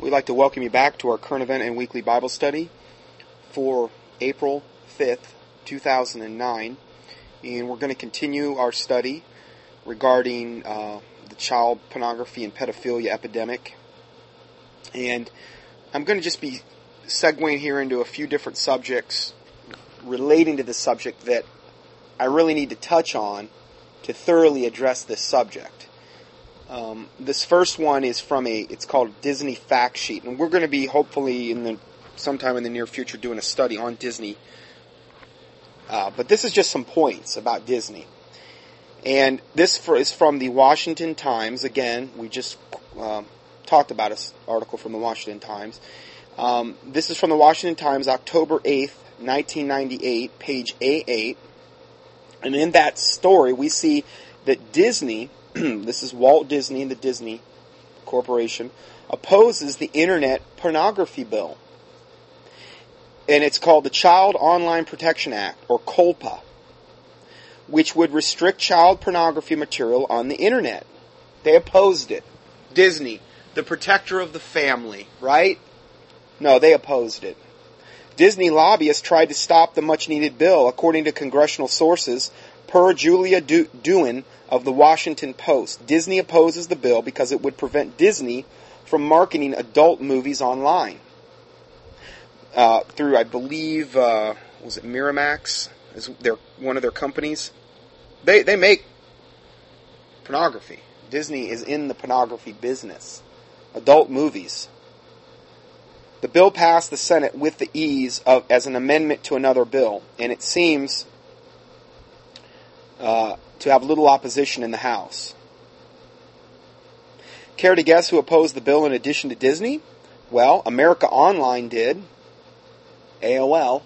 We'd like to welcome you back to our current event and weekly Bible study for April 5th, 2009. And we're going to continue our study regarding uh, the child pornography and pedophilia epidemic. And I'm going to just be segueing here into a few different subjects relating to the subject that I really need to touch on to thoroughly address this subject. Um, this first one is from a, it's called Disney Fact Sheet, and we're going to be hopefully in the sometime in the near future doing a study on Disney. Uh, but this is just some points about Disney, and this for, is from the Washington Times. Again, we just uh, talked about this article from the Washington Times. Um, this is from the Washington Times, October eighth, nineteen ninety eight, page A eight, and in that story we see that Disney this is Walt Disney and the Disney Corporation, opposes the Internet Pornography Bill. And it's called the Child Online Protection Act, or COLPA, which would restrict child pornography material on the Internet. They opposed it. Disney, the protector of the family, right? No, they opposed it. Disney lobbyists tried to stop the much needed bill, according to congressional sources, per Julia Duin of the Washington Post. Disney opposes the bill because it would prevent Disney from marketing adult movies online. Uh, through, I believe, uh, was it Miramax? Is their one of their companies? They they make pornography. Disney is in the pornography business, adult movies. The bill passed the Senate with the ease of as an amendment to another bill, and it seems uh, to have little opposition in the House. Care to guess who opposed the bill in addition to Disney? Well, America Online did. AOL.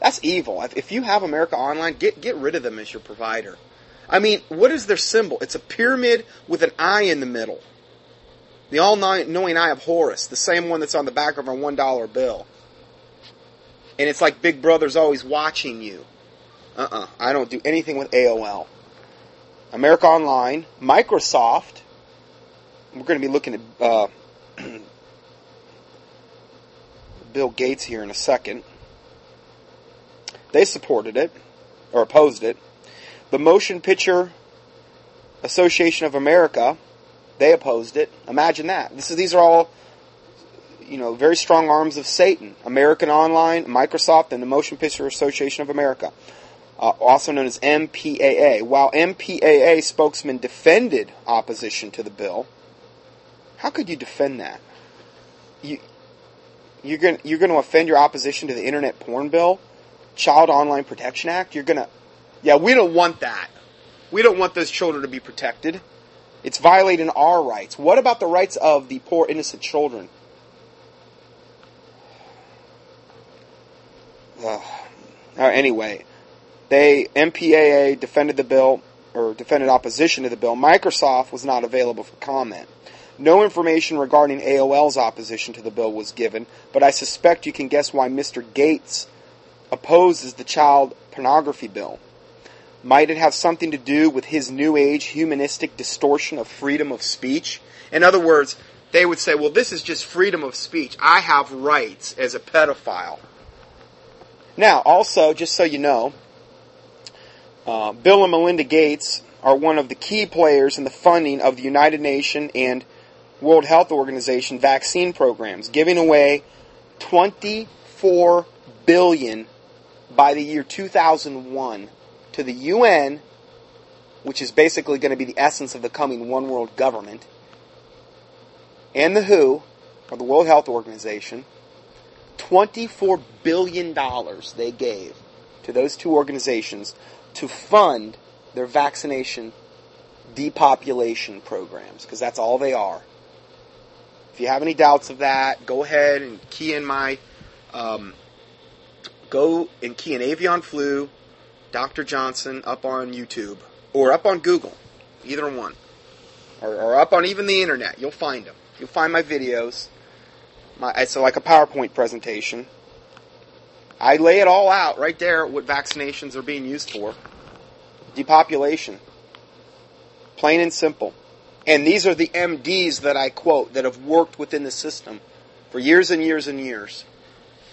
That's evil. If you have America Online, get get rid of them as your provider. I mean, what is their symbol? It's a pyramid with an eye in the middle. The all-knowing eye of Horus, the same one that's on the back of our $1 bill. And it's like Big Brother's always watching you. Uh-uh. I don't do anything with AOL. America Online, Microsoft. We're going to be looking at uh, Bill Gates here in a second. They supported it or opposed it. The Motion Picture Association of America, they opposed it. Imagine that. This is these are all you know very strong arms of Satan. American Online, Microsoft, and the Motion Picture Association of America uh, also known as MPAA. While MPAA spokesman defended opposition to the bill, how could you defend that? You you're going you're going to offend your opposition to the Internet Porn Bill, Child Online Protection Act. You're going to, yeah, we don't want that. We don't want those children to be protected. It's violating our rights. What about the rights of the poor innocent children? Uh, anyway, they MPAA defended the bill or defended opposition to the bill. Microsoft was not available for comment. No information regarding AOL's opposition to the bill was given, but I suspect you can guess why Mr. Gates opposes the child pornography bill. Might it have something to do with his new age humanistic distortion of freedom of speech? In other words, they would say, well, this is just freedom of speech. I have rights as a pedophile. Now, also, just so you know, uh, Bill and Melinda Gates are one of the key players in the funding of the United Nations and World Health Organization vaccine programs, giving away 24 billion by the year 2001 to the UN, which is basically going to be the essence of the coming one world government, and the WHO, or the World Health Organization, $24 billion they gave to those two organizations to fund their vaccination depopulation programs, because that's all they are. If you have any doubts of that, go ahead and key in my, um, go and key in avian flu, Dr. Johnson up on YouTube, or up on Google, either one, or, or up on even the internet. You'll find them. You'll find my videos. My, it's like a PowerPoint presentation I lay it all out right there what vaccinations are being used for. Depopulation. Plain and simple. And these are the MDs that I quote that have worked within the system for years and years and years,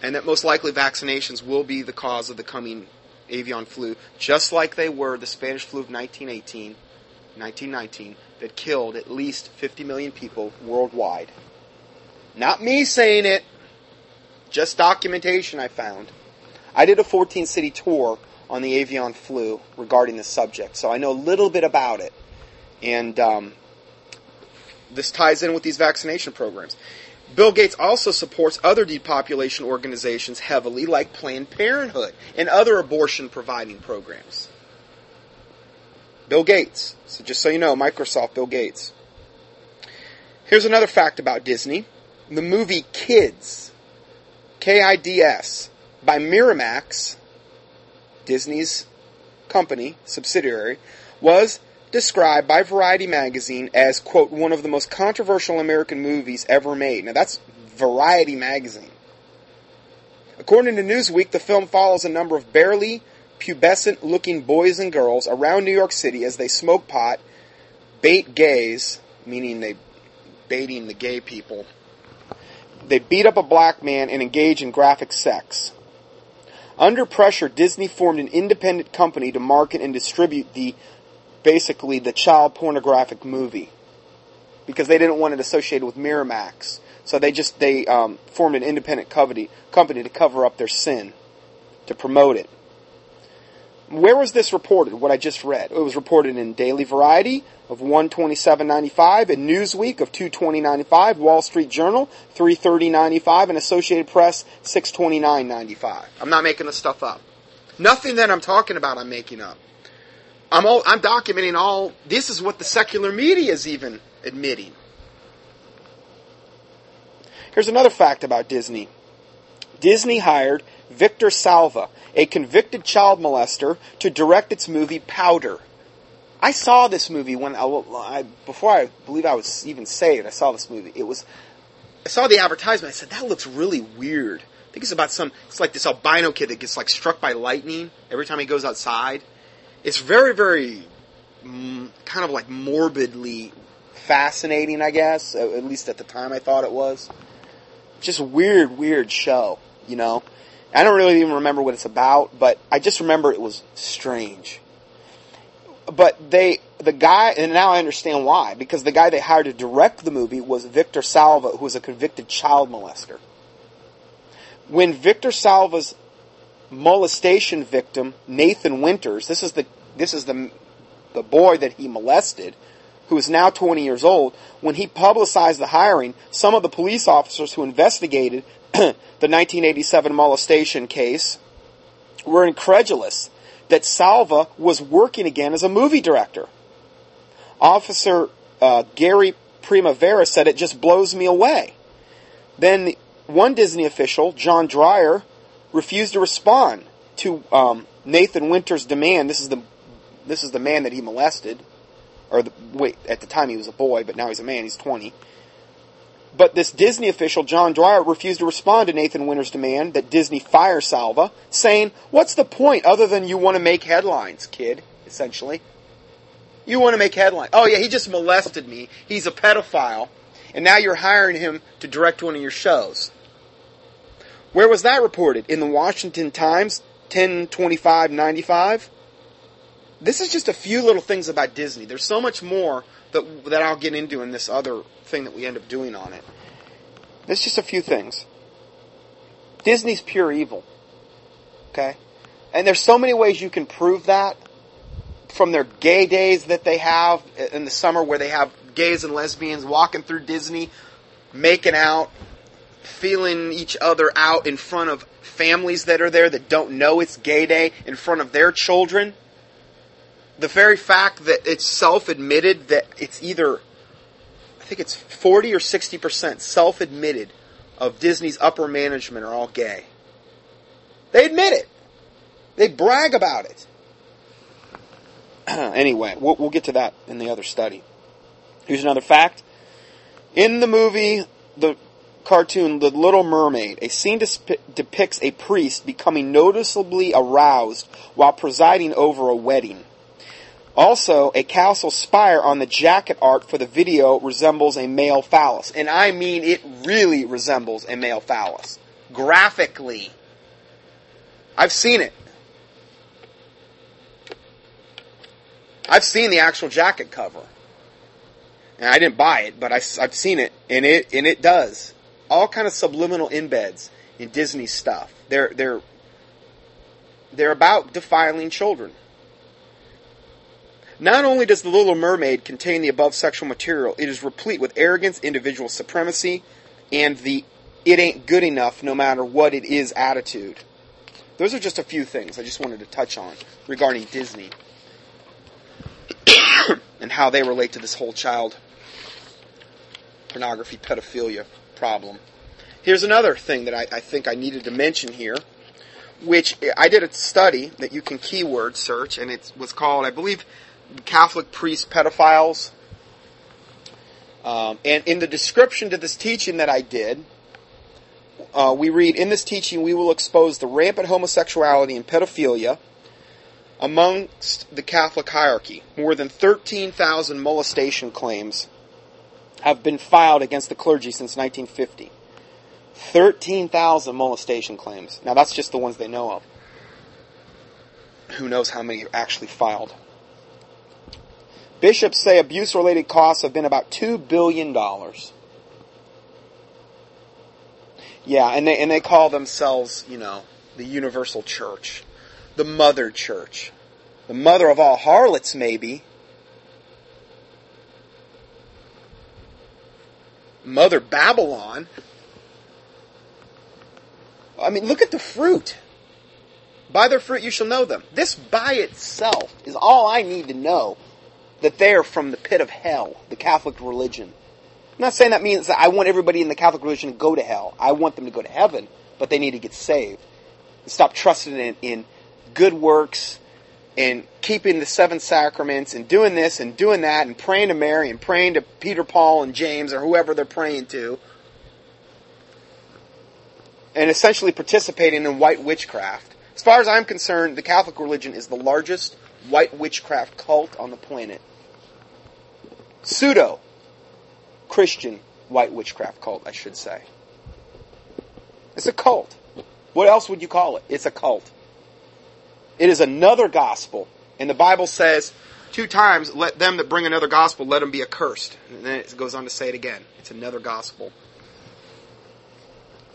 and that most likely vaccinations will be the cause of the coming avian flu, just like they were the Spanish flu of 1918, 1919, that killed at least 50 million people worldwide. Not me saying it, just documentation I found. I did a 14 city tour on the avian flu regarding the subject, so I know a little bit about it. And um, this ties in with these vaccination programs. Bill Gates also supports other depopulation organizations heavily, like Planned Parenthood and other abortion providing programs. Bill Gates. So just so you know, Microsoft, Bill Gates. Here's another fact about Disney. The movie Kids, K-I-D-S, by Miramax, Disney's company, subsidiary, was described by Variety magazine as, quote, one of the most controversial American movies ever made. Now that's Variety magazine. According to Newsweek, the film follows a number of barely pubescent looking boys and girls around New York City as they smoke pot, bait gays, meaning they baiting the gay people. They beat up a black man and engage in graphic sex. Under pressure, Disney formed an independent company to market and distribute the basically the child pornographic movie because they didn't want it associated with Miramax. So they just they um, formed an independent company company to cover up their sin, to promote it. Where was this reported? What I just read. It was reported in Daily Variety of 127.95, in Newsweek of 220.95, Wall Street Journal 330.95, and Associated Press 629.95. I'm not making this stuff up. Nothing that I'm talking about I'm making up. I'm all, I'm documenting all this is what the secular media is even admitting. Here's another fact about Disney. Disney hired Victor Salva, a convicted child molester, to direct its movie Powder. I saw this movie when I, I before I believe I was even saved. I saw this movie. It was I saw the advertisement. I said that looks really weird. I think it's about some. It's like this albino kid that gets like struck by lightning every time he goes outside. It's very very mm, kind of like morbidly fascinating. I guess at least at the time I thought it was. Just weird, weird show. You know. I don't really even remember what it's about, but I just remember it was strange. But they, the guy, and now I understand why, because the guy they hired to direct the movie was Victor Salva, who was a convicted child molester. When Victor Salva's molestation victim, Nathan Winters, this is the, this is the, the boy that he molested, who is now 20 years old, when he publicized the hiring, some of the police officers who investigated the 1987 molestation case were incredulous that Salva was working again as a movie director. Officer uh, Gary Primavera said it just blows me away. Then one Disney official, John Dreyer, refused to respond to um, Nathan Winter's demand. This is the this is the man that he molested, or the, wait, at the time he was a boy, but now he's a man. He's twenty. But this Disney official, John Dreyer, refused to respond to Nathan Winter's demand that Disney fire Salva, saying, What's the point other than you want to make headlines, kid? Essentially. You want to make headlines. Oh, yeah, he just molested me. He's a pedophile. And now you're hiring him to direct one of your shows. Where was that reported? In the Washington Times, 102595? This is just a few little things about Disney. There's so much more that, that I'll get into in this other thing that we end up doing on it. There's just a few things. Disney's pure evil. Okay? And there's so many ways you can prove that from their gay days that they have in the summer where they have gays and lesbians walking through Disney, making out, feeling each other out in front of families that are there that don't know it's gay day, in front of their children. The very fact that it's self admitted that it's either I think it's 40 or 60% self admitted of Disney's upper management are all gay. They admit it. They brag about it. anyway, we'll, we'll, get to that in the other study. Here's another fact. In the movie, the cartoon The Little Mermaid, a scene depicts a priest becoming noticeably aroused while presiding over a wedding. Also, a callus spire on the jacket art for the video resembles a male phallus. And I mean it really resembles a male phallus. Graphically. I've seen it. I've seen the actual jacket cover. And I didn't buy it, but I, have seen it, and it and it does all kind of subliminal embeds in Disney stuff. They're they're they're about defiling children. Not only does The Little Mermaid contain the above sexual material, it is replete with arrogance, individual supremacy, and the it ain't good enough no matter what it is attitude. Those are just a few things I just wanted to touch on regarding Disney and how they relate to this whole child pornography pedophilia problem. Here's another thing that I, I think I needed to mention here which I did a study that you can keyword search, and it was called, I believe, Catholic Priest Pedophiles. Um, and in the description to this teaching that I did, uh, we read, In this teaching, we will expose the rampant homosexuality and pedophilia amongst the Catholic hierarchy. More than 13,000 molestation claims have been filed against the clergy since 1950. 13,000 molestation claims. Now, that's just the ones they know of. Who knows how many are actually filed? Bishops say abuse related costs have been about $2 billion. Yeah, and they, and they call themselves, you know, the universal church, the mother church, the mother of all harlots, maybe. Mother Babylon. I mean, look at the fruit. By their fruit you shall know them. This by itself is all I need to know that they're from the pit of hell, the Catholic religion. I'm not saying that means that I want everybody in the Catholic religion to go to hell. I want them to go to heaven, but they need to get saved. And stop trusting in, in good works and keeping the seven sacraments and doing this and doing that and praying to Mary and praying to Peter, Paul, and James or whoever they're praying to. And essentially participating in white witchcraft. As far as I'm concerned, the Catholic religion is the largest white witchcraft cult on the planet. Pseudo Christian white witchcraft cult, I should say. It's a cult. What else would you call it? It's a cult. It is another gospel. And the Bible says two times, let them that bring another gospel, let them be accursed. And then it goes on to say it again. It's another gospel.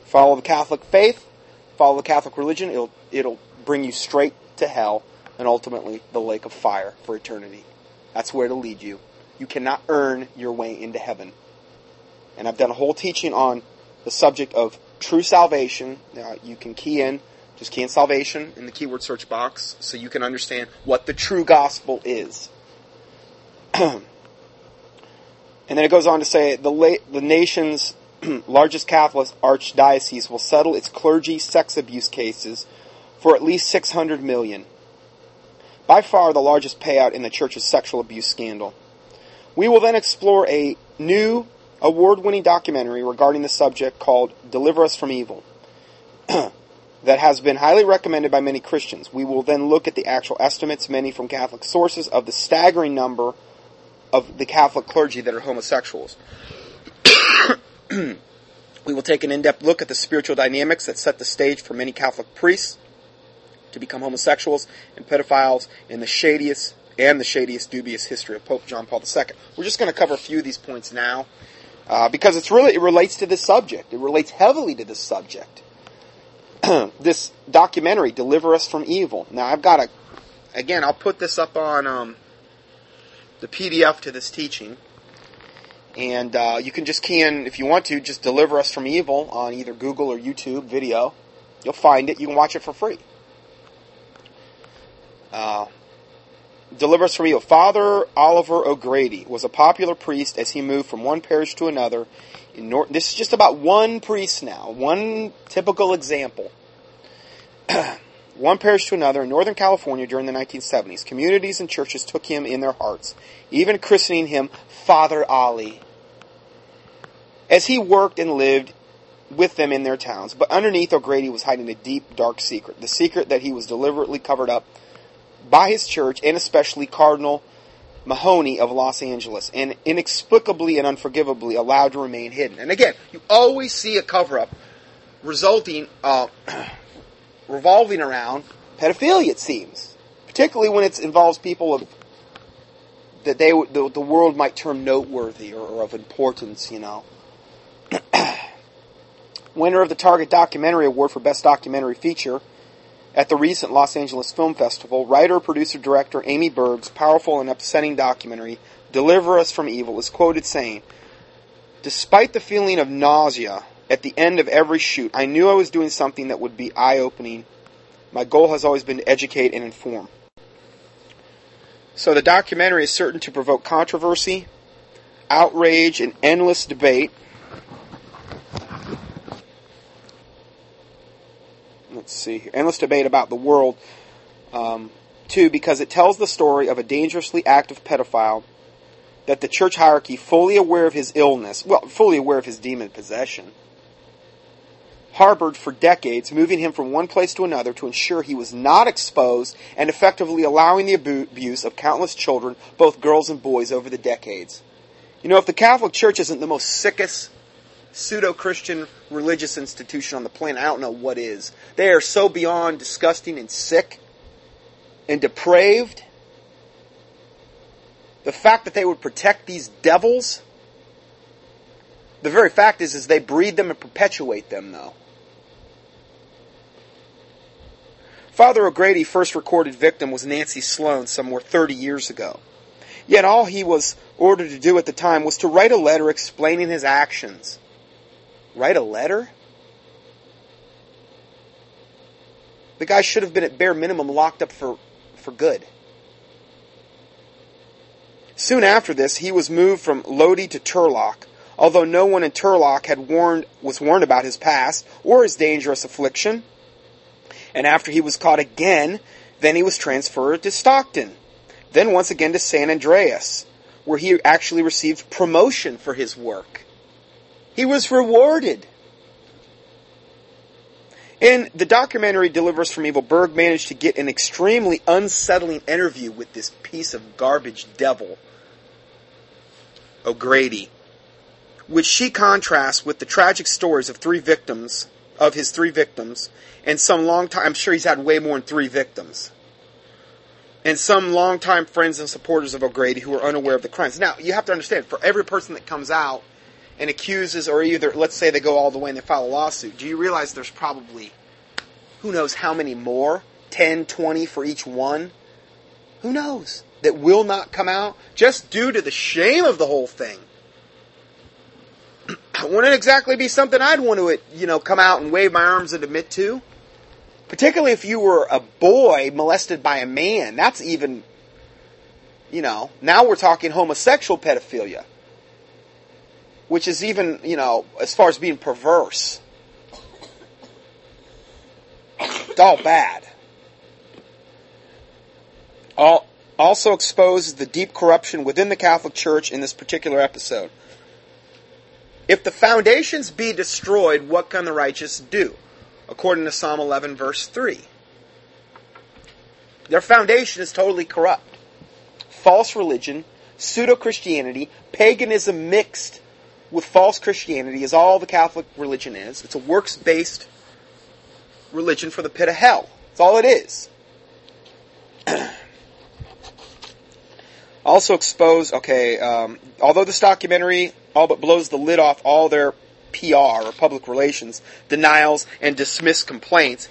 Follow the Catholic faith, follow the Catholic religion, it'll, it'll bring you straight to hell and ultimately the lake of fire for eternity. That's where to lead you. You cannot earn your way into heaven. And I've done a whole teaching on the subject of true salvation. Now, you can key in, just key in salvation in the keyword search box so you can understand what the true gospel is. and then it goes on to say the, la- the nation's largest Catholic archdiocese will settle its clergy sex abuse cases for at least 600 million by far the largest payout in the church's sexual abuse scandal. We will then explore a new award winning documentary regarding the subject called Deliver Us from Evil that has been highly recommended by many Christians. We will then look at the actual estimates, many from Catholic sources, of the staggering number of the Catholic clergy that are homosexuals. we will take an in depth look at the spiritual dynamics that set the stage for many Catholic priests to become homosexuals and pedophiles in the shadiest and the shadiest dubious history of Pope John Paul II. We're just going to cover a few of these points now uh, because it's really it relates to this subject. It relates heavily to this subject. this documentary, "Deliver Us from Evil." Now I've got a again. I'll put this up on um, the PDF to this teaching. And uh, you can just key in, if you want to, just deliver us from evil on either Google or YouTube video. You'll find it. You can watch it for free. Uh, deliver us from evil. Father Oliver O'Grady was a popular priest as he moved from one parish to another. In North, this is just about one priest now, one typical example. one parish to another in Northern California during the 1970s. Communities and churches took him in their hearts, even christening him Father Ollie. As he worked and lived with them in their towns, but underneath O'Grady was hiding a deep, dark secret. The secret that he was deliberately covered up by his church and especially Cardinal Mahony of Los Angeles and inexplicably and unforgivably allowed to remain hidden. And again, you always see a cover up resulting, uh, revolving around pedophilia, it seems. Particularly when it involves people of, that they, the, the world might term noteworthy or, or of importance, you know. Winner of the Target Documentary Award for Best Documentary Feature at the recent Los Angeles Film Festival, writer, producer, director Amy Berg's powerful and upsetting documentary, Deliver Us from Evil, is quoted saying, Despite the feeling of nausea at the end of every shoot, I knew I was doing something that would be eye opening. My goal has always been to educate and inform. So the documentary is certain to provoke controversy, outrage, and endless debate let's see endless debate about the world. Um, two, because it tells the story of a dangerously active pedophile that the church hierarchy, fully aware of his illness, well, fully aware of his demon possession, harbored for decades, moving him from one place to another to ensure he was not exposed and effectively allowing the abuse of countless children, both girls and boys, over the decades. You know, if the Catholic Church isn't the most sickest pseudo Christian religious institution on the planet. I don't know what is. They are so beyond disgusting and sick and depraved. The fact that they would protect these devils, the very fact is, is they breed them and perpetuate them, though. Father O'Grady first recorded victim was Nancy Sloan somewhere 30 years ago. Yet all he was ordered to do at the time was to write a letter explaining his actions Write a letter? The guy should have been at bare minimum locked up for, for good. Soon after this, he was moved from Lodi to Turlock, although no one in Turlock had warned, was warned about his past or his dangerous affliction. And after he was caught again, then he was transferred to Stockton, then once again to San Andreas, where he actually received promotion for his work. He was rewarded. In the documentary Deliver Us from Evil, Berg managed to get an extremely unsettling interview with this piece of garbage devil, O'Grady, which she contrasts with the tragic stories of three victims, of his three victims, and some long time, I'm sure he's had way more than three victims, and some longtime friends and supporters of O'Grady who are unaware of the crimes. Now, you have to understand, for every person that comes out and accuses, or either, let's say they go all the way and they file a lawsuit, do you realize there's probably, who knows how many more? 10, 20 for each one? Who knows? That will not come out just due to the shame of the whole thing. Wouldn't exactly be something I'd want to, you know, come out and wave my arms and admit to. Particularly if you were a boy molested by a man. That's even, you know, now we're talking homosexual pedophilia which is even, you know, as far as being perverse. It's all bad. All, also exposes the deep corruption within the Catholic Church in this particular episode. If the foundations be destroyed, what can the righteous do? According to Psalm 11, verse 3. Their foundation is totally corrupt. False religion, pseudo Christianity, paganism mixed with false Christianity is all the Catholic religion is. It's a works based religion for the pit of hell. That's all it is. also expose, okay, um, although this documentary all but blows the lid off all their PR or public relations denials and dismissed complaints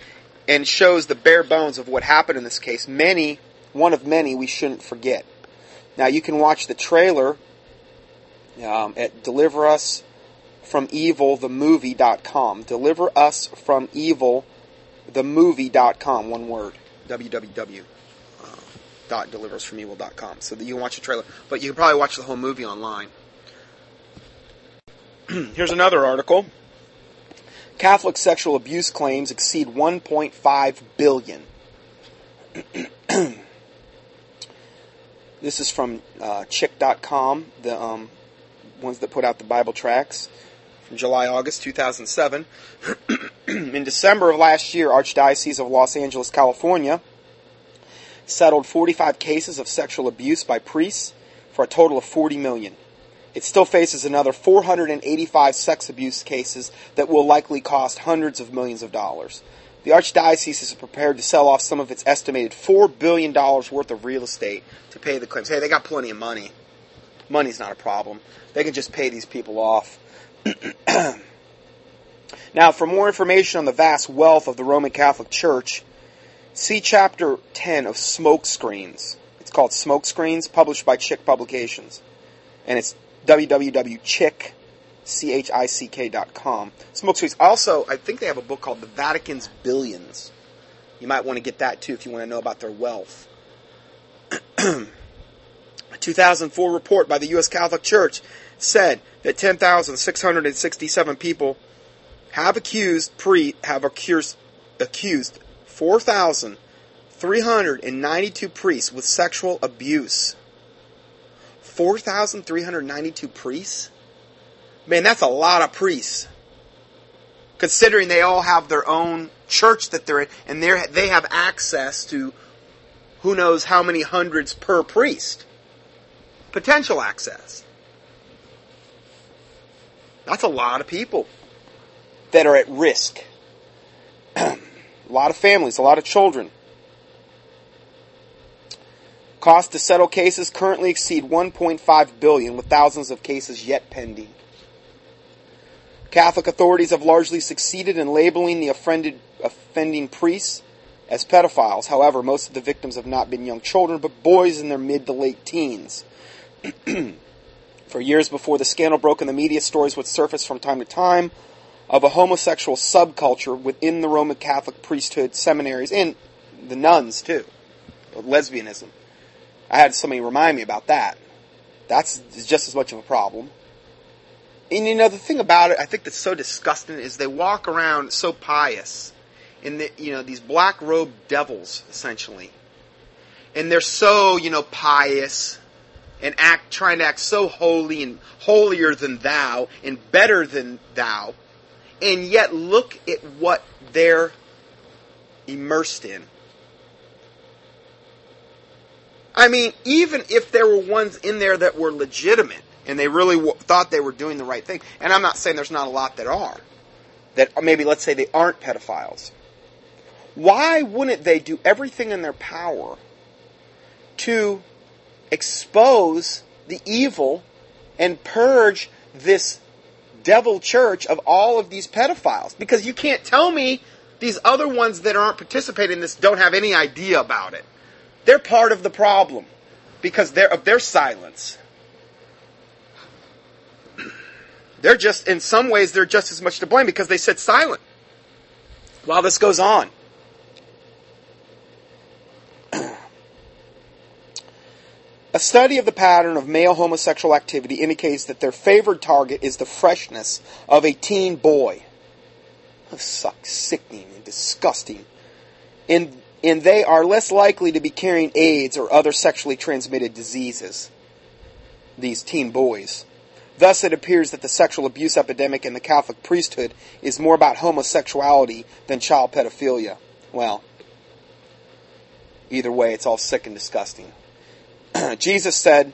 and shows the bare bones of what happened in this case, many, one of many we shouldn't forget. Now you can watch the trailer um, at Deliver Us from Evil the Movie.com. Deliver Us from Evil the Movie.com. One word. www. Dot so that you can watch the trailer but you can probably watch the whole movie online here's another article catholic sexual abuse claims exceed 1.5 billion this is from uh, chick.com the um, ones that put out the Bible tracts from July, August 2007. in December of last year, Archdiocese of Los Angeles, California, settled 45 cases of sexual abuse by priests for a total of 40 million. It still faces another 485 sex abuse cases that will likely cost hundreds of millions of dollars. The Archdiocese is prepared to sell off some of its estimated $4 billion worth of real estate to pay the claims. Hey, they got plenty of money. Money's not a problem. They can just pay these people off. now, for more information on the vast wealth of the Roman Catholic Church, see chapter 10 of Smokescreens. It's called Smokescreens, published by Chick Publications. And it's www.chick, C-H-I-C-K.com. Smokescreens. Also, I think they have a book called The Vatican's Billions. You might want to get that too if you want to know about their wealth. a 2004 report by the U.S. Catholic Church said that 10,667 people have accused pre have accused accused 4,392 priests with sexual abuse. 4,392 priests? Man, that's a lot of priests. Considering they all have their own church that they're in, and they they have access to who knows how many hundreds per priest. Potential access. That's a lot of people that are at risk. a lot of families, a lot of children. Costs to settle cases currently exceed 1.5 billion with thousands of cases yet pending. Catholic authorities have largely succeeded in labeling the offended, offending priests as pedophiles. However, most of the victims have not been young children, but boys in their mid to late teens. For years before the scandal broke in the media, stories would surface from time to time of a homosexual subculture within the Roman Catholic priesthood, seminaries, and the nuns too. Lesbianism. I had somebody remind me about that. That's just as much of a problem. And you know, the thing about it, I think that's so disgusting is they walk around so pious. In the, you know, these black robed devils, essentially. And they're so, you know, pious and act, trying to act so holy and holier than thou and better than thou. And yet look at what they're immersed in. I mean, even if there were ones in there that were legitimate, and they really w- thought they were doing the right thing. And I'm not saying there's not a lot that are. That maybe, let's say, they aren't pedophiles. Why wouldn't they do everything in their power to expose the evil and purge this devil church of all of these pedophiles? Because you can't tell me these other ones that aren't participating in this don't have any idea about it. They're part of the problem because they're, of their silence. They're just, in some ways, they're just as much to blame because they sit silent while this goes on. A study of the pattern of male homosexual activity indicates that their favored target is the freshness of a teen boy. That's sickening and disgusting. And, and they are less likely to be carrying AIDS or other sexually transmitted diseases. These teen boys. Thus, it appears that the sexual abuse epidemic in the Catholic priesthood is more about homosexuality than child pedophilia. Well, either way, it's all sick and disgusting. Jesus said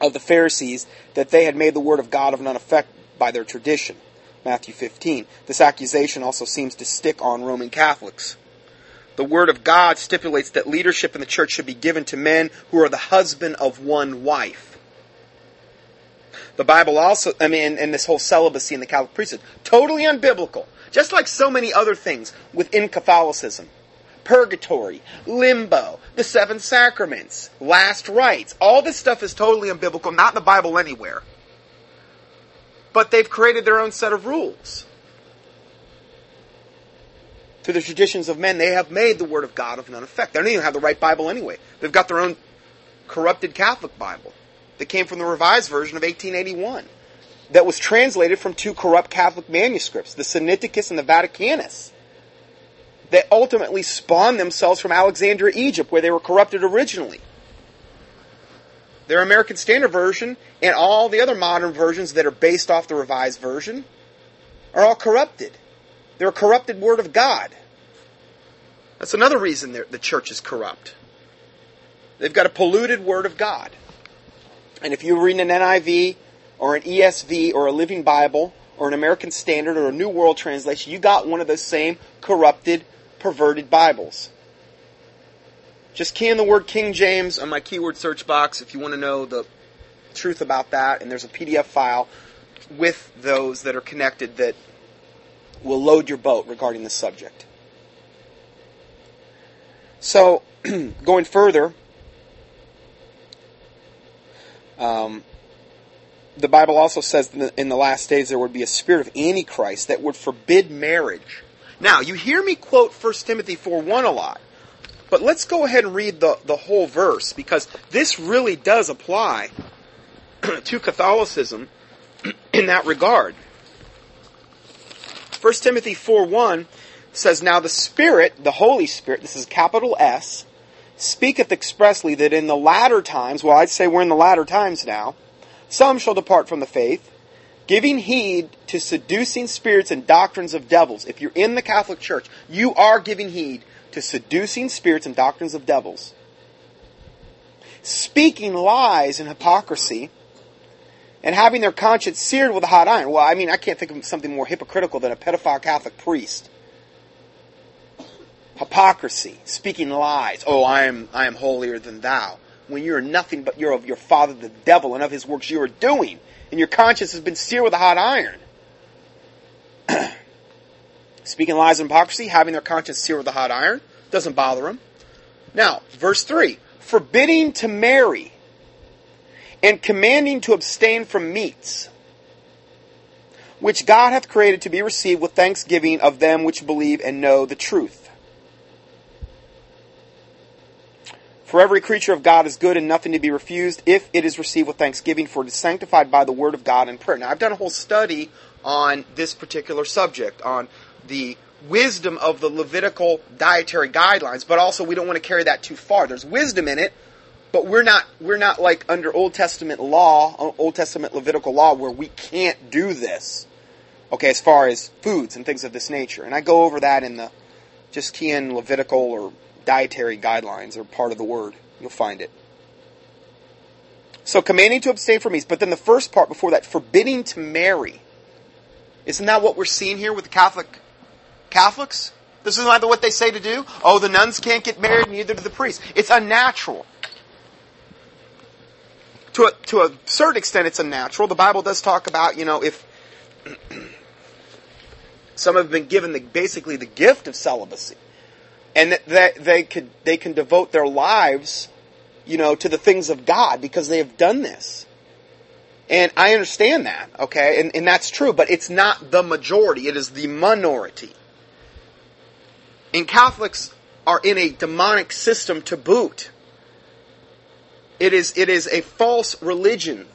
of the Pharisees that they had made the word of God of none effect by their tradition. Matthew 15. This accusation also seems to stick on Roman Catholics. The word of God stipulates that leadership in the church should be given to men who are the husband of one wife. The Bible also, I mean, and this whole celibacy in the Catholic priesthood, totally unbiblical. Just like so many other things within Catholicism. Purgatory, limbo, the seven sacraments, last rites. All this stuff is totally unbiblical, not in the Bible anywhere. But they've created their own set of rules. Through the traditions of men, they have made the Word of God of none effect. They don't even have the right Bible anyway. They've got their own corrupted Catholic Bible that came from the Revised Version of 1881 that was translated from two corrupt Catholic manuscripts, the Sinaiticus and the Vaticanus, that ultimately spawned themselves from Alexandria, Egypt, where they were corrupted originally. Their American Standard Version and all the other modern versions that are based off the Revised Version are all corrupted. They're a corrupted Word of God. That's another reason the church is corrupt. They've got a polluted Word of God. And if you're reading an NIV or an ESV or a Living Bible or an American Standard or a New World Translation, you got one of those same corrupted, perverted Bibles. Just key in the word King James on my keyword search box if you want to know the truth about that. And there's a PDF file with those that are connected that will load your boat regarding the subject. So, going further, um, the Bible also says in the, in the last days there would be a spirit of Antichrist that would forbid marriage. Now, you hear me quote 1 Timothy 4 1 a lot, but let's go ahead and read the, the whole verse because this really does apply to Catholicism in that regard. 1 Timothy 4 1 says, Now the Spirit, the Holy Spirit, this is capital S, speaketh expressly that in the latter times, well, I'd say we're in the latter times now, some shall depart from the faith, giving heed to seducing spirits and doctrines of devils. If you're in the Catholic Church, you are giving heed to seducing spirits and doctrines of devils. Speaking lies and hypocrisy, and having their conscience seared with a hot iron. Well, I mean, I can't think of something more hypocritical than a pedophile Catholic priest hypocrisy, speaking lies. Oh, I am, I am holier than thou. When you are nothing but you're of your father the devil and of his works you are doing. And your conscience has been seared with a hot iron. speaking lies and hypocrisy, having their conscience seared with a hot iron, doesn't bother them. Now, verse 3. Forbidding to marry and commanding to abstain from meats, which God hath created to be received with thanksgiving of them which believe and know the truth. For every creature of God is good and nothing to be refused if it is received with thanksgiving, for it is sanctified by the word of God and prayer. Now, I've done a whole study on this particular subject, on the wisdom of the Levitical dietary guidelines, but also we don't want to carry that too far. There's wisdom in it, but we're not we're not like under Old Testament law, Old Testament Levitical law where we can't do this. Okay, as far as foods and things of this nature. And I go over that in the just key in Levitical or dietary guidelines are part of the word. You'll find it. So commanding to abstain from meats, but then the first part before that, forbidding to marry. Isn't that what we're seeing here with the Catholic Catholics? This is either what they say to do. Oh, the nuns can't get married, neither do the priests. It's unnatural. To a, to a certain extent, it's unnatural. The Bible does talk about, you know, if some have been given the, basically the gift of celibacy and that they could they can devote their lives, you know, to the things of God because they have done this. And I understand that, okay, and, and that's true, but it's not the majority; it is the minority. And Catholics are in a demonic system to boot. It is it is a false religion.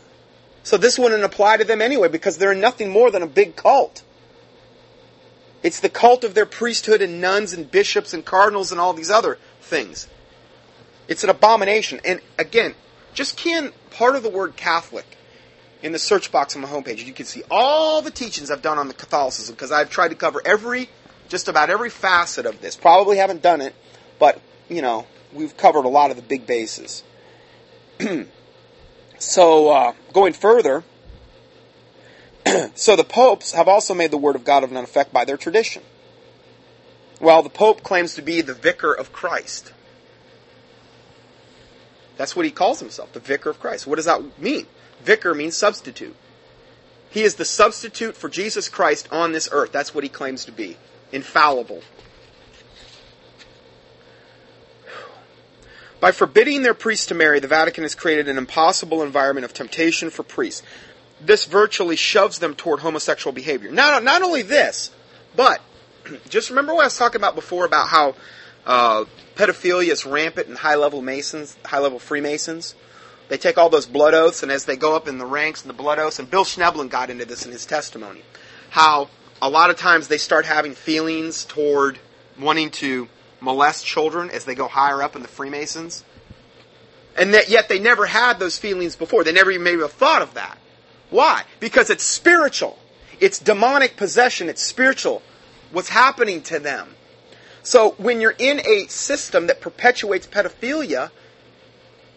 So this wouldn't apply to them anyway because they're nothing more than a big cult. It's the cult of their priesthood and nuns and bishops and cardinals and all these other things. It's an abomination. And again, just key part of the word Catholic in the search box on my homepage. You can see all the teachings I've done on the Catholicism because I've tried to cover every, just about every facet of this. Probably haven't done it, but, you know, we've covered a lot of the big bases. so, uh, going further, so the popes have also made the word of God of none effect by their tradition. While the pope claims to be the vicar of Christ. That's what he calls himself, the vicar of Christ. What does that mean? Vicar means substitute. He is the substitute for Jesus Christ on this earth. That's what he claims to be. Infallible. By forbidding their priests to marry, the Vatican has created an impossible environment of temptation for priests this virtually shoves them toward homosexual behavior. Not, not only this, but just remember what I was talking about before about how uh, pedophilia is rampant in high level Masons, high level Freemasons. They take all those blood oaths, and as they go up in the ranks and the blood oaths, and Bill Schnoebelen got into this in his testimony, how a lot of times they start having feelings toward wanting to molest children as they go higher up in the Freemasons. And that yet they never had those feelings before. They never even maybe have thought of that. Why? Because it's spiritual. It's demonic possession. It's spiritual. What's happening to them. So when you're in a system that perpetuates pedophilia,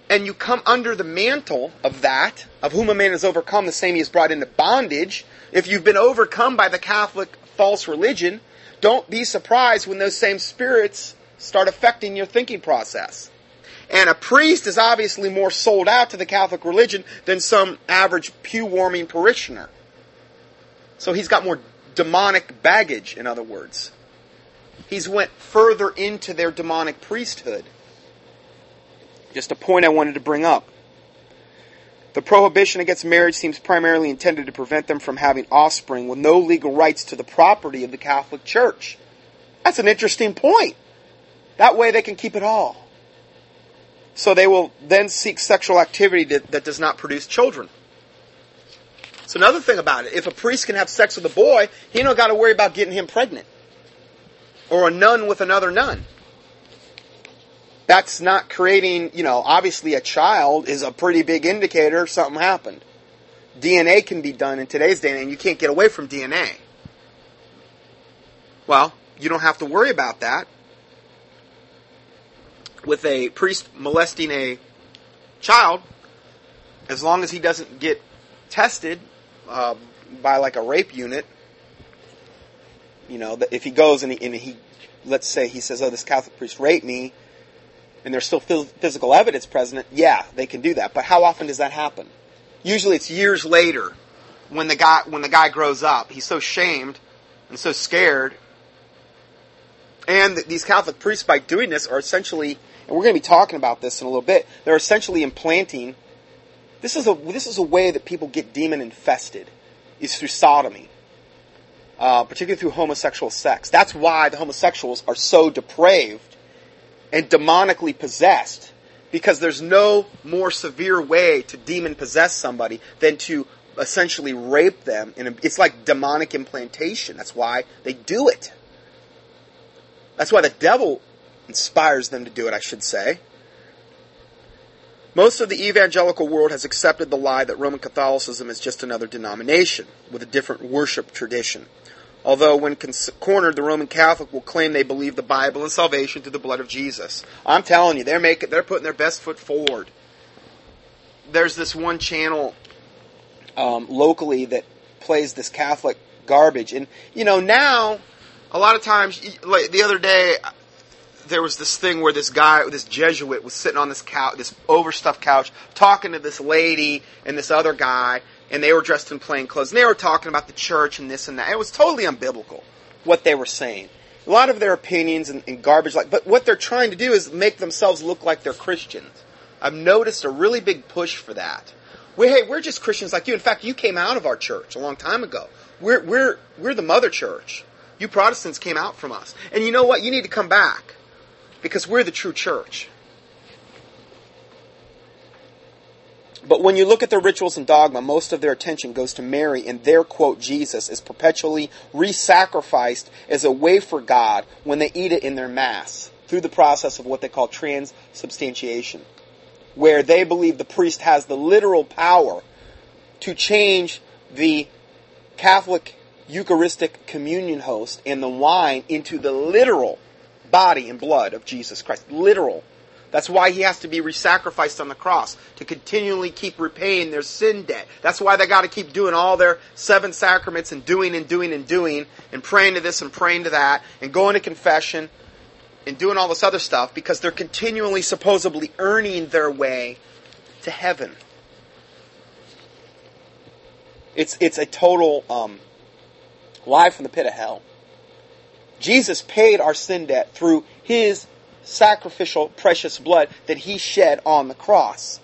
and you come under the mantle of that, of whom a man is overcome, the same he is brought into bondage. If you've been overcome by the Catholic false religion, don't be surprised when those same spirits start affecting your thinking process. And a priest is obviously more sold out to the Catholic religion than some average pew warming parishioner. So he's got more demonic baggage, in other words. He's went further into their demonic priesthood. Just a point I wanted to bring up. The prohibition against marriage seems primarily intended to prevent them from having offspring with no legal rights to the property of the Catholic Church. That's an interesting point. That way they can keep it all. So they will then seek sexual activity that, that does not produce children. So another thing about it, if a priest can have sex with a boy, he don't got to worry about getting him pregnant. Or a nun with another nun that's not creating, you know, obviously a child is a pretty big indicator something happened. DNA can be done in today's day and you can't get away from DNA. Well, you don't have to worry about that. With a priest molesting a child, as long as he doesn't get tested uh, by like a rape unit, you know, if he goes and he, and he, let's say he says, oh, this Catholic priest raped me, and there's still physical evidence present, yeah, they can do that. But how often does that happen? Usually it's years later when the guy when the guy grows up. He's so shamed and so scared. And these Catholic priests, by doing this, are essentially, and we're going to be talking about this in a little bit. They're essentially implanting. This is a this is a way that people get demon infested, is through sodomy, uh, particularly through homosexual sex. That's why the homosexuals are so depraved and demonically possessed because there's no more severe way to demon possess somebody than to essentially rape them. And it's like demonic implantation. That's why they do it. That's why the devil inspires them to do it, I should say. Most of the evangelical world has accepted the lie that Roman Catholicism is just another denomination with a different worship tradition. Although, when cornered, the Roman Catholic will claim they believe the Bible and salvation through the blood of Jesus. I'm telling you, they're making, they're putting their best foot forward. There's this one channel um, locally that plays this Catholic garbage, and you know now, a lot of times, like the other day, there was this thing where this guy, this Jesuit, was sitting on this couch, this overstuffed couch, talking to this lady and this other guy, and they were dressed in plain clothes, and they were talking about the church and this and that. It was totally unbiblical what they were saying. A lot of their opinions and, and garbage, like, but what they're trying to do is make themselves look like they're Christians. I've noticed a really big push for that. We, hey, we're just Christians like you. In fact, you came out of our church a long time ago. We're we're we're the mother church. You Protestants came out from us, and you know what? You need to come back because we're the true church. But when you look at their rituals and dogma, most of their attention goes to Mary and their quote Jesus is perpetually re-sacrificed as a way for God when they eat it in their mass through the process of what they call transubstantiation, where they believe the priest has the literal power to change the Catholic Eucharistic communion host and the wine into the literal body and blood of Jesus Christ. Literal that's why he has to be resacrificed on the cross to continually keep repaying their sin debt. That's why they got to keep doing all their seven sacraments and doing and doing and doing and praying to this and praying to that and going to confession and doing all this other stuff because they're continually supposedly earning their way to heaven. It's it's a total um, lie from the pit of hell. Jesus paid our sin debt through his sacrificial, precious blood that he shed on the cross.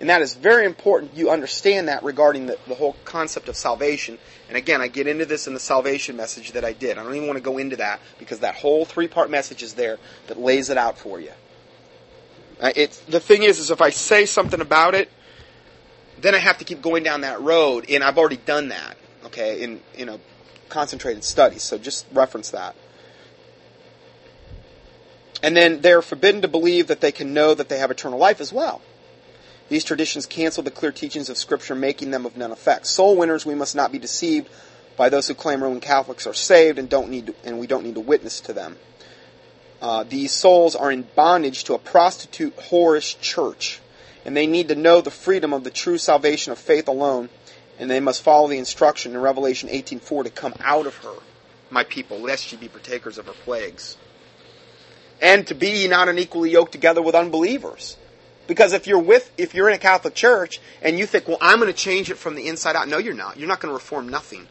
And that is very important you understand that regarding the, the whole concept of salvation. And again, I get into this in the salvation message that I did. I don't even want to go into that because that whole three part message is there that lays it out for you. Uh, it's, the thing is, is if I say something about it, then I have to keep going down that road, and I've already done that, okay, in, in a concentrated study. So just reference that. And then they're forbidden to believe that they can know that they have eternal life as well. These traditions cancel the clear teachings of Scripture, making them of none effect. Soul winners, we must not be deceived by those who claim Roman Catholics are saved and don't need to, and we don't need to witness to them. Uh, these souls are in bondage to a prostitute, whorish church, and they need to know the freedom of the true salvation of faith alone, and they must follow the instruction in Revelation 18:4 to come out of her, my people, lest ye be partakers of her plagues. And to be not unequally yoked together with unbelievers. Because if you're with, if you're in a Catholic church and you think, well, I'm going to change it from the inside out, no, you're not. You're not going to reform nothing.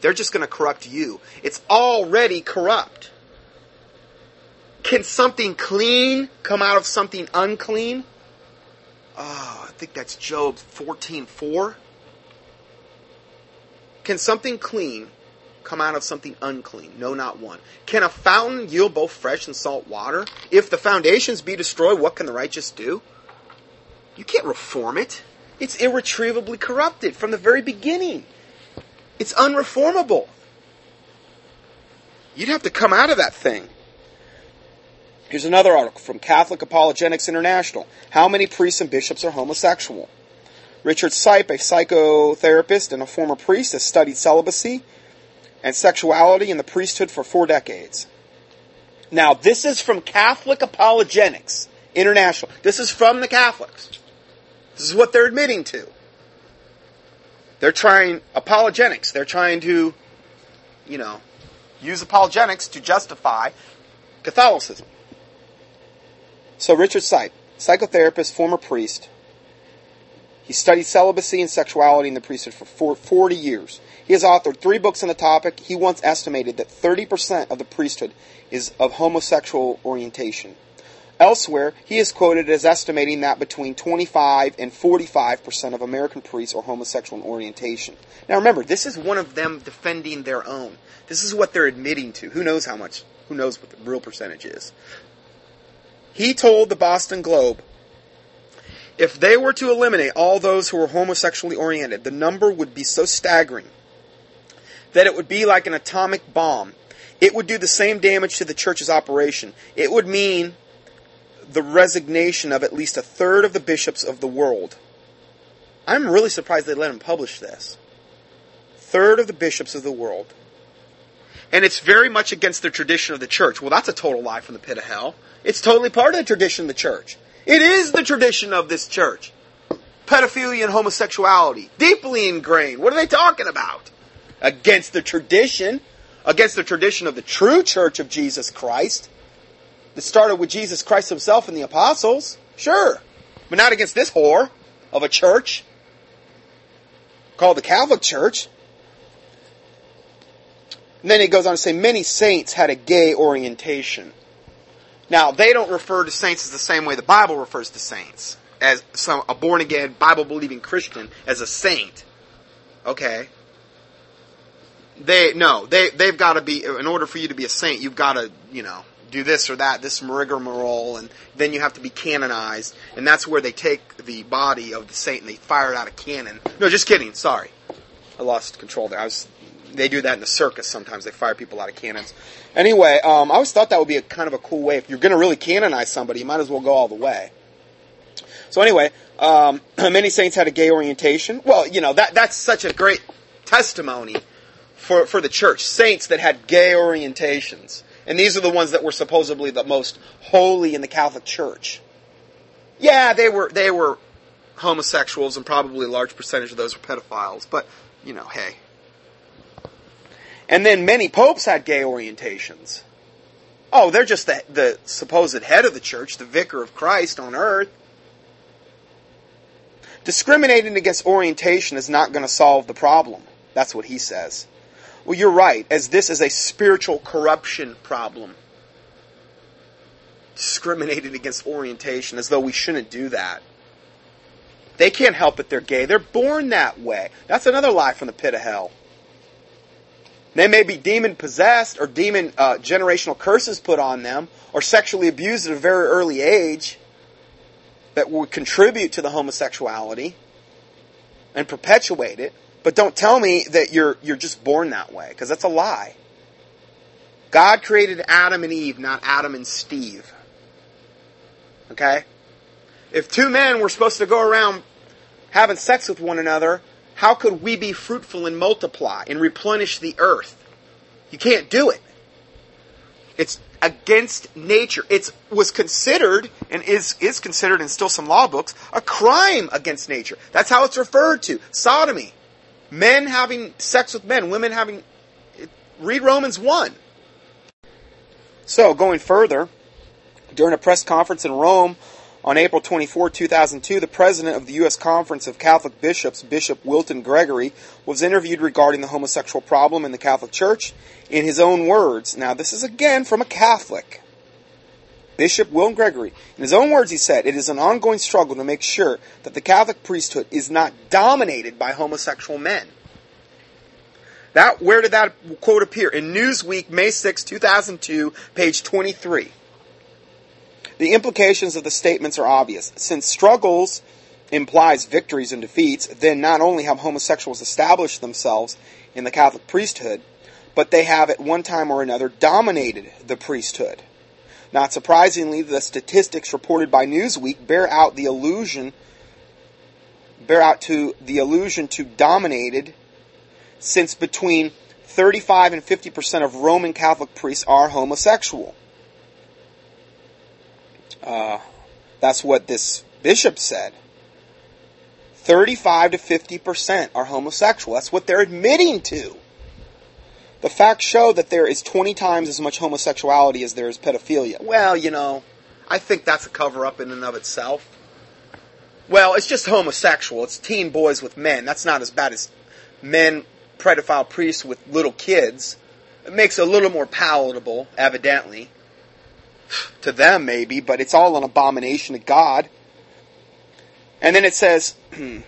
They're just going to corrupt you. It's already corrupt. Can something clean come out of something unclean? Oh, I think that's Job 14:4. Can something clean come out of something unclean? No, not one. Can a fountain yield both fresh and salt water? If the foundations be destroyed, what can the righteous do? You can't reform it. It's irretrievably corrupted from the very beginning. It's unreformable. You'd have to come out of that thing. Here's another article from Catholic Apologetics International. How many priests and bishops are homosexual? Richard Sipe, a psychotherapist and a former priest, has studied celibacy and sexuality in the priesthood for four decades. Now, this is from Catholic Apologetics International. This is from the Catholics. This is what they're admitting to. They're trying apologetics. They're trying to, you know, use apologetics to justify Catholicism. So Richard Sipe, psychotherapist, former priest, he studied celibacy and sexuality in the priesthood for 40 years. He has authored three books on the topic. He once estimated that 30% of the priesthood is of homosexual orientation. Elsewhere, he is quoted as estimating that between 25 and 45% of American priests are homosexual in orientation. Now remember, this is one of them defending their own. This is what they're admitting to. Who knows how much, who knows what the real percentage is. He told the Boston Globe if they were to eliminate all those who were homosexually oriented, the number would be so staggering that it would be like an atomic bomb. It would do the same damage to the church's operation. It would mean the resignation of at least a third of the bishops of the world. I'm really surprised they let him publish this. Third of the bishops of the world. And it's very much against the tradition of the church. Well, that's a total lie from the pit of hell. It's totally part of the tradition of the church. It is the tradition of this church. Pedophilia and homosexuality. Deeply ingrained. What are they talking about? Against the tradition. Against the tradition of the true church of Jesus Christ. That started with Jesus Christ himself and the apostles. Sure. But not against this whore of a church called the Catholic Church. And then he goes on to say many saints had a gay orientation. Now, they don't refer to saints as the same way the Bible refers to saints. As some, a born again, Bible believing Christian as a saint. Okay? They, no, they, they've got to be, in order for you to be a saint, you've got to, you know, do this or that, this rigmarole, and then you have to be canonized, and that's where they take the body of the saint and they fire it out a cannon. No, just kidding, sorry. I lost control there. I was they do that in the circus sometimes. They fire people out of cannons. Anyway, um, I always thought that would be a kind of a cool way. If you're going to really canonize somebody, you might as well go all the way. So anyway, um, many saints had a gay orientation. Well, you know that that's such a great testimony for for the church. Saints that had gay orientations, and these are the ones that were supposedly the most holy in the Catholic Church. Yeah, they were they were homosexuals, and probably a large percentage of those were pedophiles. But you know, hey, and then many popes had gay orientations. Oh, they're just the, the supposed head of the church, the vicar of Christ on earth. Discriminating against orientation is not going to solve the problem. That's what he says. Well, you're right, as this is a spiritual corruption problem. Discriminating against orientation as though we shouldn't do that. They can't help it they're gay. They're born that way. That's another lie from the pit of hell. They may be demon possessed or demon uh, generational curses put on them or sexually abused at a very early age that would contribute to the homosexuality and perpetuate it. But don't tell me that you're you're just born that way because that's a lie. God created Adam and Eve, not Adam and Steve. Okay? If two men were supposed to go around having sex with one another, how could we be fruitful and multiply and replenish the earth? You can't do it. It's against nature. It was considered, and is, is considered in still some law books, a crime against nature. That's how it's referred to. Sodomy. Men having sex with men, women having. Read Romans 1. So, going further, during a press conference in Rome on April 24, 2002, the president of the U.S. Conference of Catholic Bishops, Bishop Wilton Gregory, was interviewed regarding the homosexual problem in the Catholic Church in his own words. Now, this is again from a Catholic. Bishop Wilton Gregory. In his own words, he said, It is an ongoing struggle to make sure that the Catholic priesthood is not dominated by homosexual men. That, where did that quote appear? In Newsweek, May 6, 2002, page 23. The implications of the statements are obvious. Since struggles implies victories and defeats, then not only have homosexuals established themselves in the Catholic priesthood, but they have at one time or another dominated the priesthood. Not surprisingly, the statistics reported by Newsweek bear out the illusion bear out to the illusion to dominated since between 35 and 50% of Roman Catholic priests are homosexual. Uh, that's what this bishop said. 35 to 50% are homosexual. That's what they're admitting to. The facts show that there is 20 times as much homosexuality as there is pedophilia. Well, you know, I think that's a cover up in and of itself. Well, it's just homosexual. It's teen boys with men. That's not as bad as men, pedophile priests with little kids. It makes it a little more palatable, evidently to them maybe, but it's all an abomination to God. And then it says, and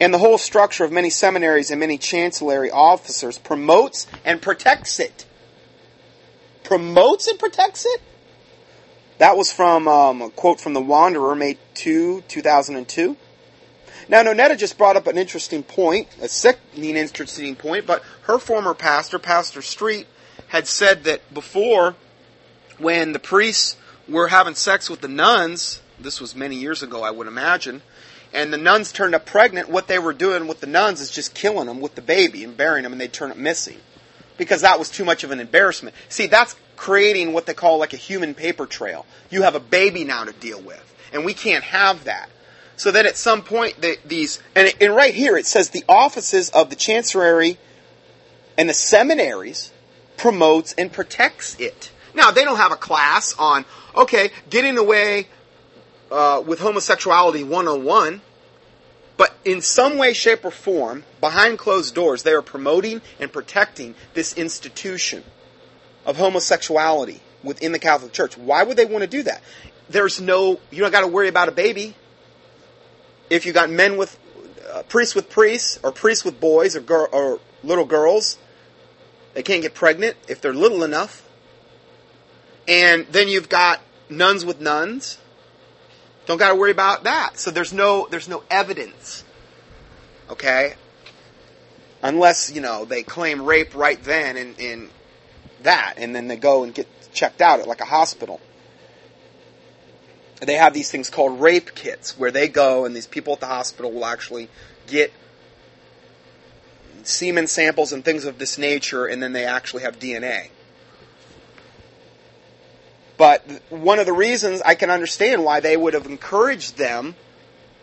the whole structure of many seminaries and many chancellery officers promotes and protects it. Promotes and protects it? That was from um, a quote from The Wanderer, May 2, 2002. Now, Nonetta just brought up an interesting point, a sickening interesting point, but her former pastor, Pastor Street, had said that before when the priests were having sex with the nuns, this was many years ago, I would imagine, and the nuns turned up pregnant, what they were doing with the nuns is just killing them with the baby and burying them, and they'd turn up missing. Because that was too much of an embarrassment. See, that's creating what they call like a human paper trail. You have a baby now to deal with, and we can't have that. So then at some point, the, these, and, and right here it says the offices of the chancery and the seminaries promotes and protects it. Now, they don't have a class on, okay, getting away uh, with homosexuality 101, but in some way, shape, or form, behind closed doors, they are promoting and protecting this institution of homosexuality within the Catholic Church. Why would they want to do that? There's no, you don't got to worry about a baby. If you got men with, uh, priests with priests, or priests with boys, or, girl, or little girls, they can't get pregnant if they're little enough. And then you've got nuns with nuns. Don't got to worry about that. So there's no there's no evidence. Okay? Unless, you know, they claim rape right then in, in that, and then they go and get checked out at like a hospital. They have these things called rape kits where they go and these people at the hospital will actually get semen samples and things of this nature, and then they actually have DNA. But one of the reasons I can understand why they would have encouraged them,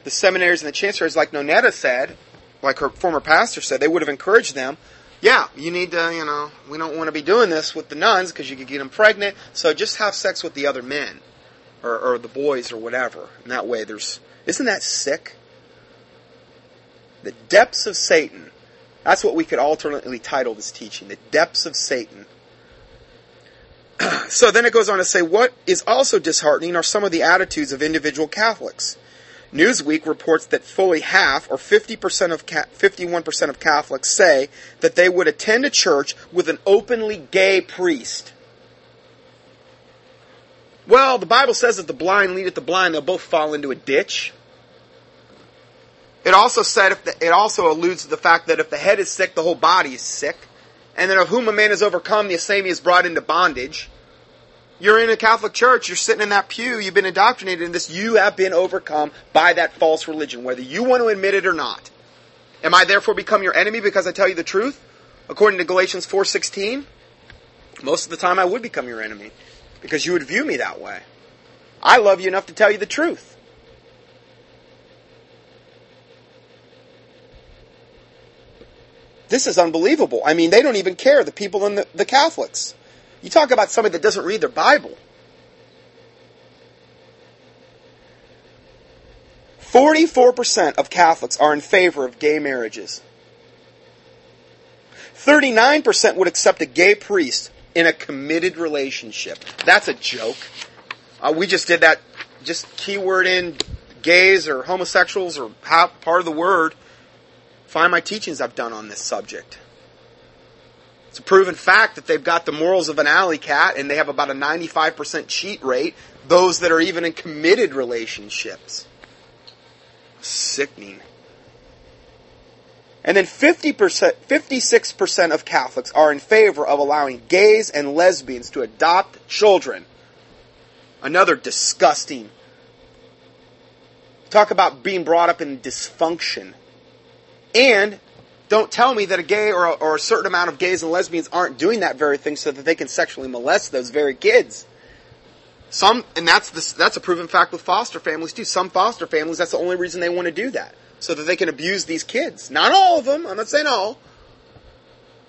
the seminaries and the chancelleries, like Nonetta said, like her former pastor said, they would have encouraged them. Yeah, you need to, you know, we don't want to be doing this with the nuns because you could get them pregnant. So just have sex with the other men, or, or the boys, or whatever. And that way, there's isn't that sick? The depths of Satan. That's what we could alternately title this teaching: the depths of Satan so then it goes on to say, what is also disheartening are some of the attitudes of individual Catholics. Newsweek reports that fully half, or 50% of 51% of Catholics say that they would attend a church with an openly gay priest. Well, the Bible says that the blind lead at the blind, they'll both fall into a ditch. It also said the, it also alludes to the fact that if the head is sick, the whole body is sick and then of whom a man is overcome, the same he is brought into bondage. You're in a Catholic church, you're sitting in that pew, you've been indoctrinated in this, you have been overcome by that false religion, whether you want to admit it or not. Am I therefore become your enemy because I tell you the truth? According to Galatians 4.16, most of the time I would become your enemy. because you would view me that way. I love you enough to tell you the truth. This is unbelievable. I mean, they don't even care, the people in the, the Catholics. You talk about somebody that doesn't read their Bible. 44% of Catholics are in favor of gay marriages. 39% would accept a gay priest in a committed relationship. That's a joke. Uh, we just did that, just keyword in gays or homosexuals or part of the word. Find my teachings I've done on this subject. It's a proven fact that they've got the morals of an alley cat and they have about a 95% cheat rate, those that are even in committed relationships. Sickening. And then 50%, 56% of Catholics are in favor of allowing gays and lesbians to adopt children. Another disgusting. Talk about being brought up in dysfunction. And don't tell me that a gay or a, or a certain amount of gays and lesbians aren't doing that very thing so that they can sexually molest those very kids. Some, and that's that's a proven fact with foster families too. Some foster families, that's the only reason they want to do that so that they can abuse these kids. Not all of them. I'm not saying all.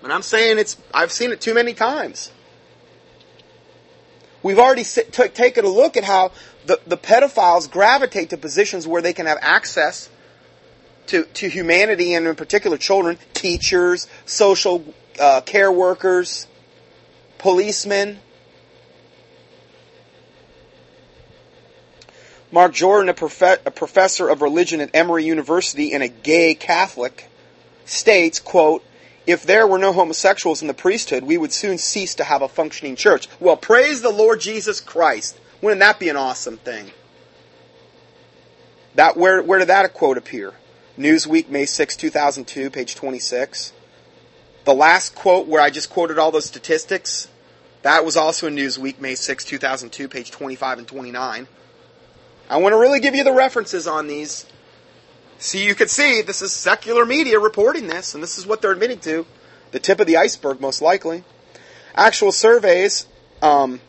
But I'm saying it's, I've seen it too many times. We've already t- taken a look at how the, the pedophiles gravitate to positions where they can have access to, to humanity and in particular children, teachers, social uh, care workers, policemen, Mark Jordan, a, prof- a professor of religion at Emory University and a gay Catholic, states, quote, if there were no homosexuals in the priesthood, we would soon cease to have a functioning church. Well, praise the Lord Jesus Christ. Wouldn't that be an awesome thing? That where where did that quote appear? Newsweek, May 6, 2002, page 26. The last quote where I just quoted all those statistics, that was also in Newsweek, May 6, 2002, page 25 and 29. I want to really give you the references on these. See, you could see this is secular media reporting this, and this is what they're admitting to. The tip of the iceberg, most likely. Actual surveys um,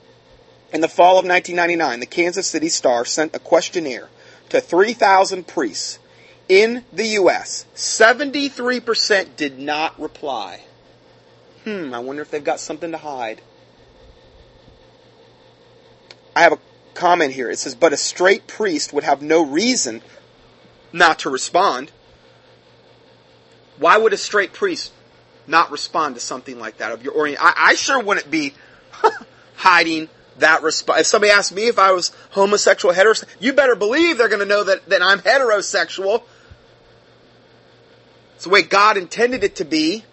in the fall of 1999, the Kansas City Star sent a questionnaire to 3,000 priests in the U.S. 73% did not reply. Hmm, I wonder if they've got something to hide. I have a comment here. It says, but a straight priest would have no reason not to respond. Why would a straight priest not respond to something like that of your orient? I, I sure wouldn't be hiding that response. If somebody asked me if I was homosexual, heterosexual, you better believe they're going to know that, that I'm heterosexual. It's the way God intended it to be.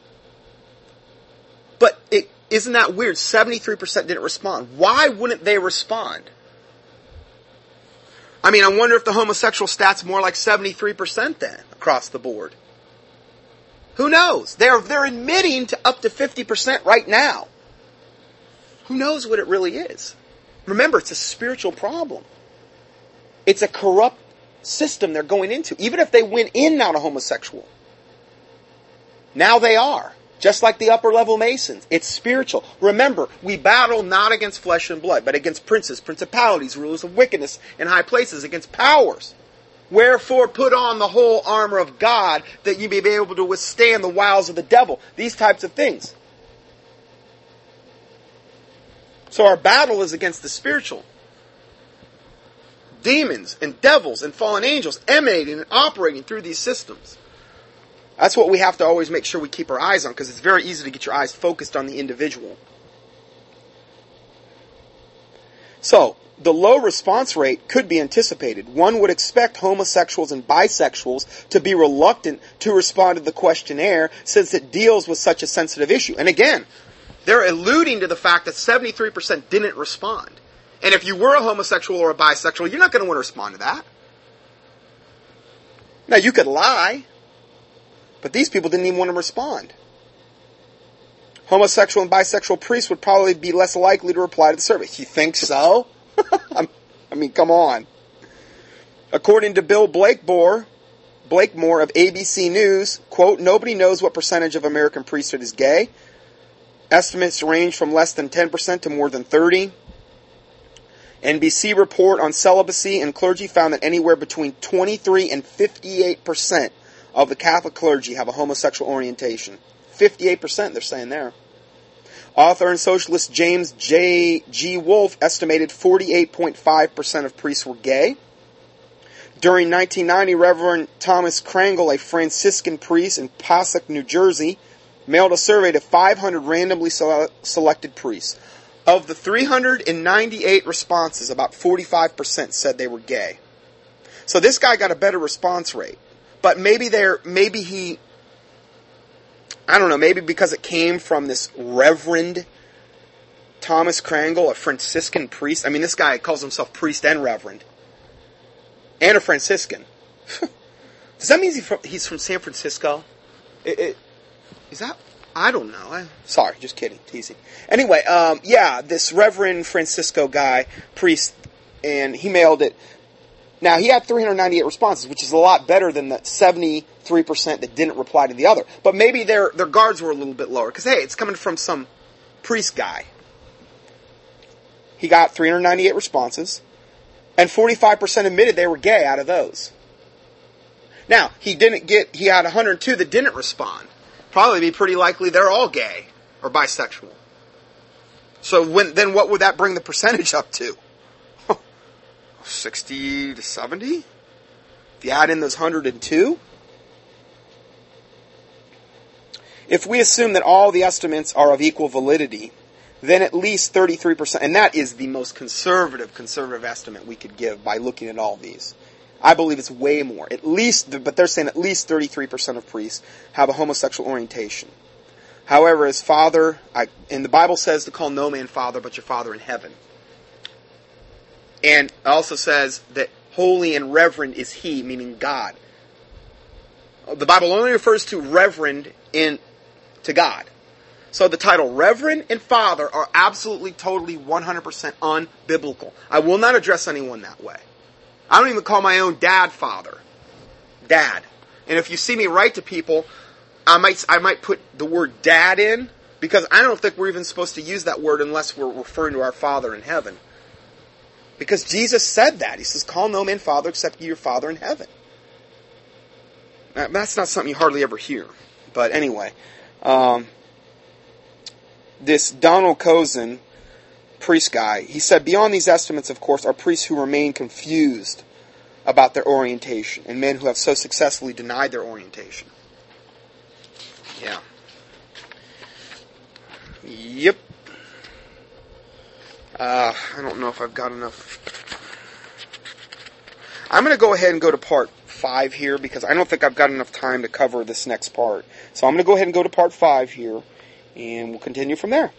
But it, isn't that weird? 73% didn't respond. Why wouldn't they respond? I mean, I wonder if the homosexual stat's more like 73% then across the board. Who knows? They're, they're admitting to up to 50% right now. Who knows what it really is? Remember, it's a spiritual problem. It's a corrupt system they're going into. Even if they went in not a homosexual. Now they are. Just like the upper level Masons. It's spiritual. Remember, we battle not against flesh and blood, but against princes, principalities, rulers of wickedness in high places, against powers. Wherefore put on the whole armor of God that you may be able to withstand the wiles of the devil. These types of things. So our battle is against the spiritual. Demons and devils and fallen angels emanating and operating through these systems. That's what we have to always make sure we keep our eyes on because it's very easy to get your eyes focused on the individual. So, the low response rate could be anticipated. One would expect homosexuals and bisexuals to be reluctant to respond to the questionnaire since it deals with such a sensitive issue. And again, they're alluding to the fact that 73% didn't respond. And if you were a homosexual or a bisexual, you're not going to want to respond to that. Now, you could lie. But these people didn't even want to respond. Homosexual and bisexual priests would probably be less likely to reply to the survey. You think so? I mean, come on. According to Bill Blakemore, Blakemore of ABC News, quote, nobody knows what percentage of American priesthood is gay. Estimates range from less than 10% to more than 30. NBC report on celibacy and clergy found that anywhere between 23 and 58 percent of the Catholic clergy have a homosexual orientation. 58 percent, they're saying there. Author and socialist James J. G. Wolfe estimated 48.5 percent of priests were gay. During 1990, Reverend Thomas Krangle, a Franciscan priest in Passaic, New Jersey, mailed a survey to 500 randomly sele- selected priests. Of the 398 responses, about 45% said they were gay. So this guy got a better response rate. But maybe there, maybe he, I don't know, maybe because it came from this Reverend Thomas Krangle, a Franciscan priest. I mean, this guy calls himself priest and Reverend. And a Franciscan. Does that mean he's from, he's from San Francisco? It, it, is that I don't know. I, sorry, just kidding, teasing. Anyway, um, yeah, this Reverend Francisco guy, priest, and he mailed it. Now he had 398 responses, which is a lot better than the 73% that didn't reply to the other. But maybe their their guards were a little bit lower because hey, it's coming from some priest guy. He got 398 responses, and 45% admitted they were gay out of those. Now he didn't get. He had 102 that didn't respond probably be pretty likely they're all gay or bisexual. So when, then what would that bring the percentage up to? 60 to 70? If you add in those 102? If we assume that all the estimates are of equal validity, then at least 33%, and that is the most conservative, conservative estimate we could give by looking at all these. I believe it's way more. At least, but they're saying at least 33% of priests have a homosexual orientation. However, as father, I, and the Bible says to call no man father but your father in heaven. And also says that holy and reverend is he, meaning God. The Bible only refers to reverend in to God. So the title Reverend and Father are absolutely, totally, 100% unbiblical. I will not address anyone that way. I don't even call my own dad father. Dad. And if you see me write to people, I might I might put the word dad in because I don't think we're even supposed to use that word unless we're referring to our Father in heaven. Because Jesus said that. He says, Call no man father except your Father in heaven. Now, that's not something you hardly ever hear. But anyway, um, this Donald Cozzens priest guy, he said, beyond these estimates, of course, are priests who remain confused about their orientation and men who have so successfully denied their orientation. Yeah. Yep. Uh, I don't know if I've got enough. I'm going to go ahead and go to part five here because I don't think I've got enough time to cover this next part. So I'm going to go ahead and go to part five here, and we'll continue from there.